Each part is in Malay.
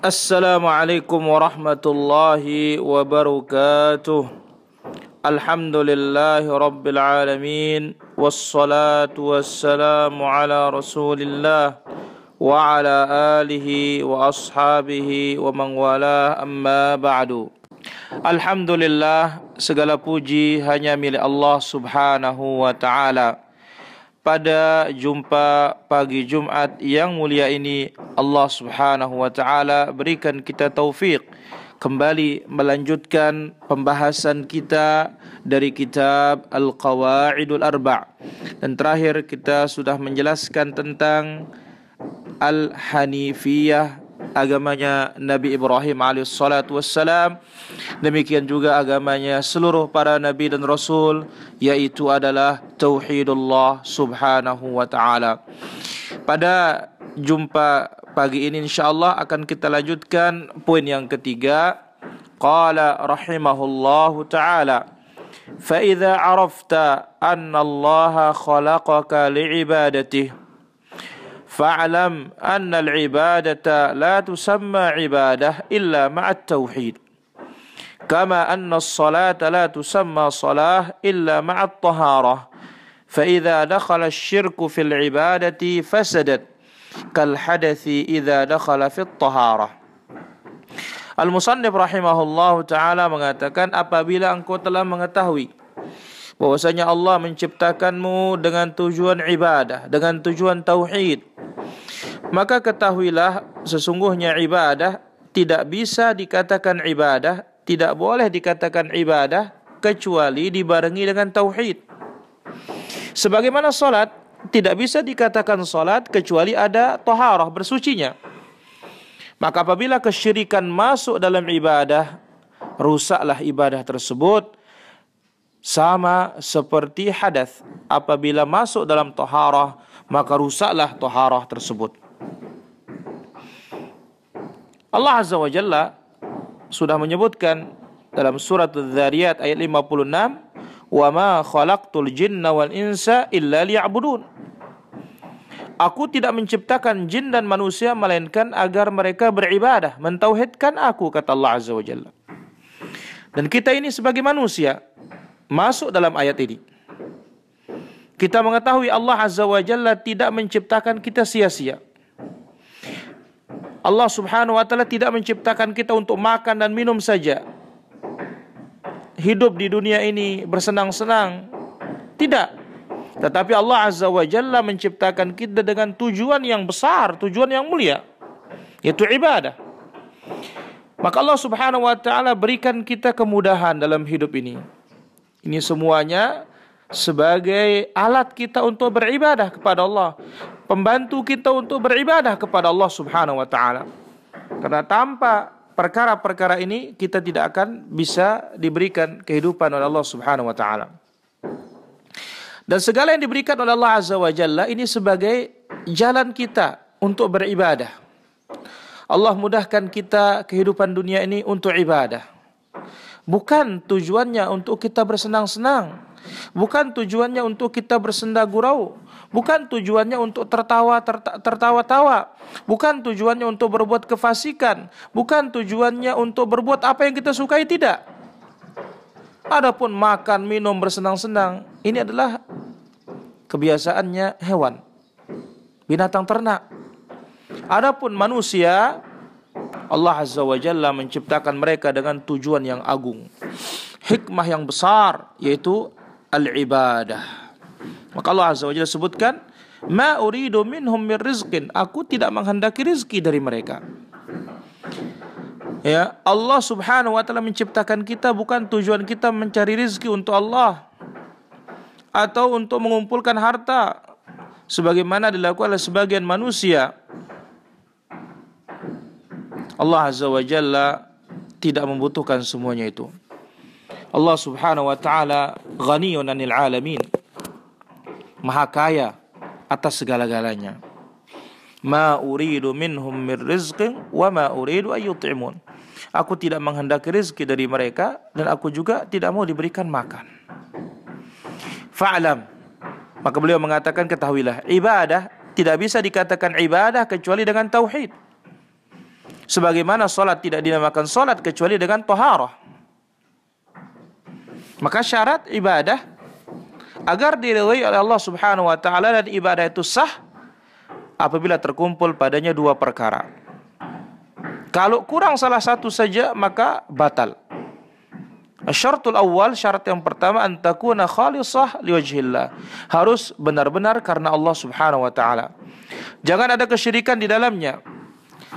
Assalamualaikum warahmatullahi wabarakatuh. Alhamdulillahi rabbil alamin. Wassalatu wassalamu ala rasulillah Wa ala alihi wa ashabihi wa man wala. Amma ba'du. Alhamdulillah segala puji hanya milik Allah subhanahu wa ta'ala pada jumpa pagi Jumat yang mulia ini Allah Subhanahu wa taala berikan kita taufik kembali melanjutkan pembahasan kita dari kitab Al-Qawaidul Arba' dan terakhir kita sudah menjelaskan tentang Al-Hanifiyah agamanya Nabi Ibrahim alaihissalatu wassalam. Demikian juga agamanya seluruh para nabi dan rasul yaitu adalah tauhidullah subhanahu wa taala. Pada jumpa pagi ini insyaallah akan kita lanjutkan poin yang ketiga. Qala rahimahullahu taala fa idza arafta anna allaha khalaqaka li'ibadatihi فاعلم أن العبادة لا تسمى عبادة إلا مع التوحيد كما أن الصلاة لا تسمى صلاة إلا مع الطهارة فإذا دخل الشرك في العبادة فسدت كالحدث إذا دخل في الطهارة Al-Musannif rahimahullah ta'ala mengatakan apabila engkau telah mengetahui bahwasanya Allah menciptakanmu dengan tujuan ibadah, dengan tujuan tauhid, maka ketahuilah sesungguhnya ibadah tidak bisa dikatakan ibadah, tidak boleh dikatakan ibadah kecuali dibarengi dengan tauhid. Sebagaimana solat tidak bisa dikatakan solat kecuali ada taharah bersucinya. Maka apabila kesyirikan masuk dalam ibadah, rusaklah ibadah tersebut sama seperti hadas. Apabila masuk dalam taharah, maka rusaklah taharah tersebut. Allah Azza wa Jalla sudah menyebutkan dalam surat Al-Dhariyat ayat 56 wa ma khalaqtul jinna wal insa illa liya'budun. Aku tidak menciptakan jin dan manusia melainkan agar mereka beribadah mentauhidkan aku kata Allah Azza wa Jalla. Dan kita ini sebagai manusia masuk dalam ayat ini. Kita mengetahui Allah Azza wa Jalla tidak menciptakan kita sia-sia Allah Subhanahu wa taala tidak menciptakan kita untuk makan dan minum saja. Hidup di dunia ini bersenang-senang. Tidak. Tetapi Allah Azza wa Jalla menciptakan kita dengan tujuan yang besar, tujuan yang mulia, yaitu ibadah. Maka Allah Subhanahu wa taala berikan kita kemudahan dalam hidup ini. Ini semuanya sebagai alat kita untuk beribadah kepada Allah, pembantu kita untuk beribadah kepada Allah Subhanahu wa taala. Karena tanpa perkara-perkara ini kita tidak akan bisa diberikan kehidupan oleh Allah Subhanahu wa taala. Dan segala yang diberikan oleh Allah Azza wa Jalla ini sebagai jalan kita untuk beribadah. Allah mudahkan kita kehidupan dunia ini untuk ibadah. Bukan tujuannya untuk kita bersenang-senang, Bukan tujuannya untuk kita bersenda gurau. Bukan tujuannya untuk tertawa tertawa-tawa. Bukan tujuannya untuk berbuat kefasikan. Bukan tujuannya untuk berbuat apa yang kita sukai tidak. Adapun makan, minum, bersenang-senang, ini adalah kebiasaannya hewan. Binatang ternak. Adapun manusia, Allah Azza wa Jalla menciptakan mereka dengan tujuan yang agung. Hikmah yang besar, yaitu al-ibadah. Maka Allah Azza wa Jalla sebutkan, "Ma uridu minhum min rizqin." Aku tidak menghendaki rezeki dari mereka. Ya, Allah Subhanahu wa taala menciptakan kita bukan tujuan kita mencari rezeki untuk Allah atau untuk mengumpulkan harta sebagaimana dilakukan oleh sebagian manusia. Allah Azza wa Jalla tidak membutuhkan semuanya itu. Allah Subhanahu wa taala ghaniyun 'anil 'alamin. Maha kaya atas segala-galanya. Ma uridu minhum min rizqin wa ma uridu ay yut'imun. Aku tidak menghendaki rezeki dari mereka dan aku juga tidak mau diberikan makan. Fa'lam. Maka beliau mengatakan ketahuilah ibadah tidak bisa dikatakan ibadah kecuali dengan tauhid. Sebagaimana solat tidak dinamakan solat kecuali dengan toharoh. Maka syarat ibadah agar diridhai oleh Allah Subhanahu wa taala dan ibadah itu sah apabila terkumpul padanya dua perkara. Kalau kurang salah satu saja maka batal. Syaratul awal syarat yang pertama antakuna khalisah liwajhillah. Harus benar-benar karena Allah Subhanahu wa taala. Jangan ada kesyirikan di dalamnya.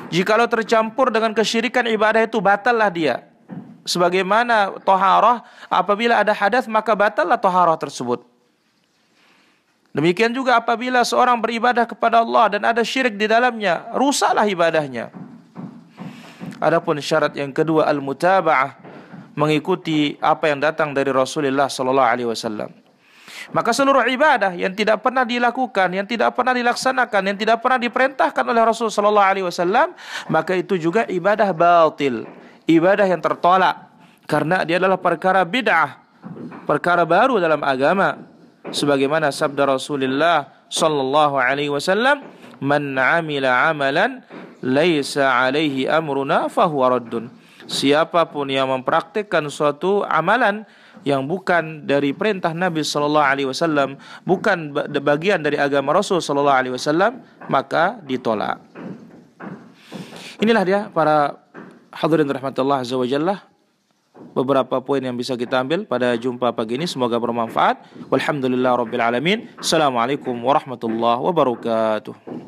Jikalau tercampur dengan kesyirikan ibadah itu batallah dia. Sebagaimana toharah apabila ada hadas maka batallah toharah tersebut. Demikian juga apabila seorang beribadah kepada Allah dan ada syirik di dalamnya, rusaklah ibadahnya. Adapun syarat yang kedua al-mutaba'ah mengikuti apa yang datang dari Rasulullah sallallahu alaihi wasallam. Maka seluruh ibadah yang tidak pernah dilakukan, yang tidak pernah dilaksanakan, yang tidak pernah diperintahkan oleh Rasul sallallahu alaihi wasallam, maka itu juga ibadah batil, ibadah yang tertolak. Karena dia adalah perkara bid'ah, perkara baru dalam agama. Sebagaimana sabda Rasulullah sallallahu alaihi wasallam man amila amalan laisa alaihi amruna fahuwa raddun siapapun yang mempraktikkan suatu amalan yang bukan dari perintah Nabi sallallahu alaihi wasallam bukan bagian dari agama Rasul sallallahu alaihi wasallam maka ditolak. Inilah dia para hadirin rahmatullah azza wajalla beberapa poin yang bisa kita ambil pada jumpa pagi ini. Semoga bermanfaat. Walhamdulillah rabbil alamin. Assalamualaikum warahmatullahi wabarakatuh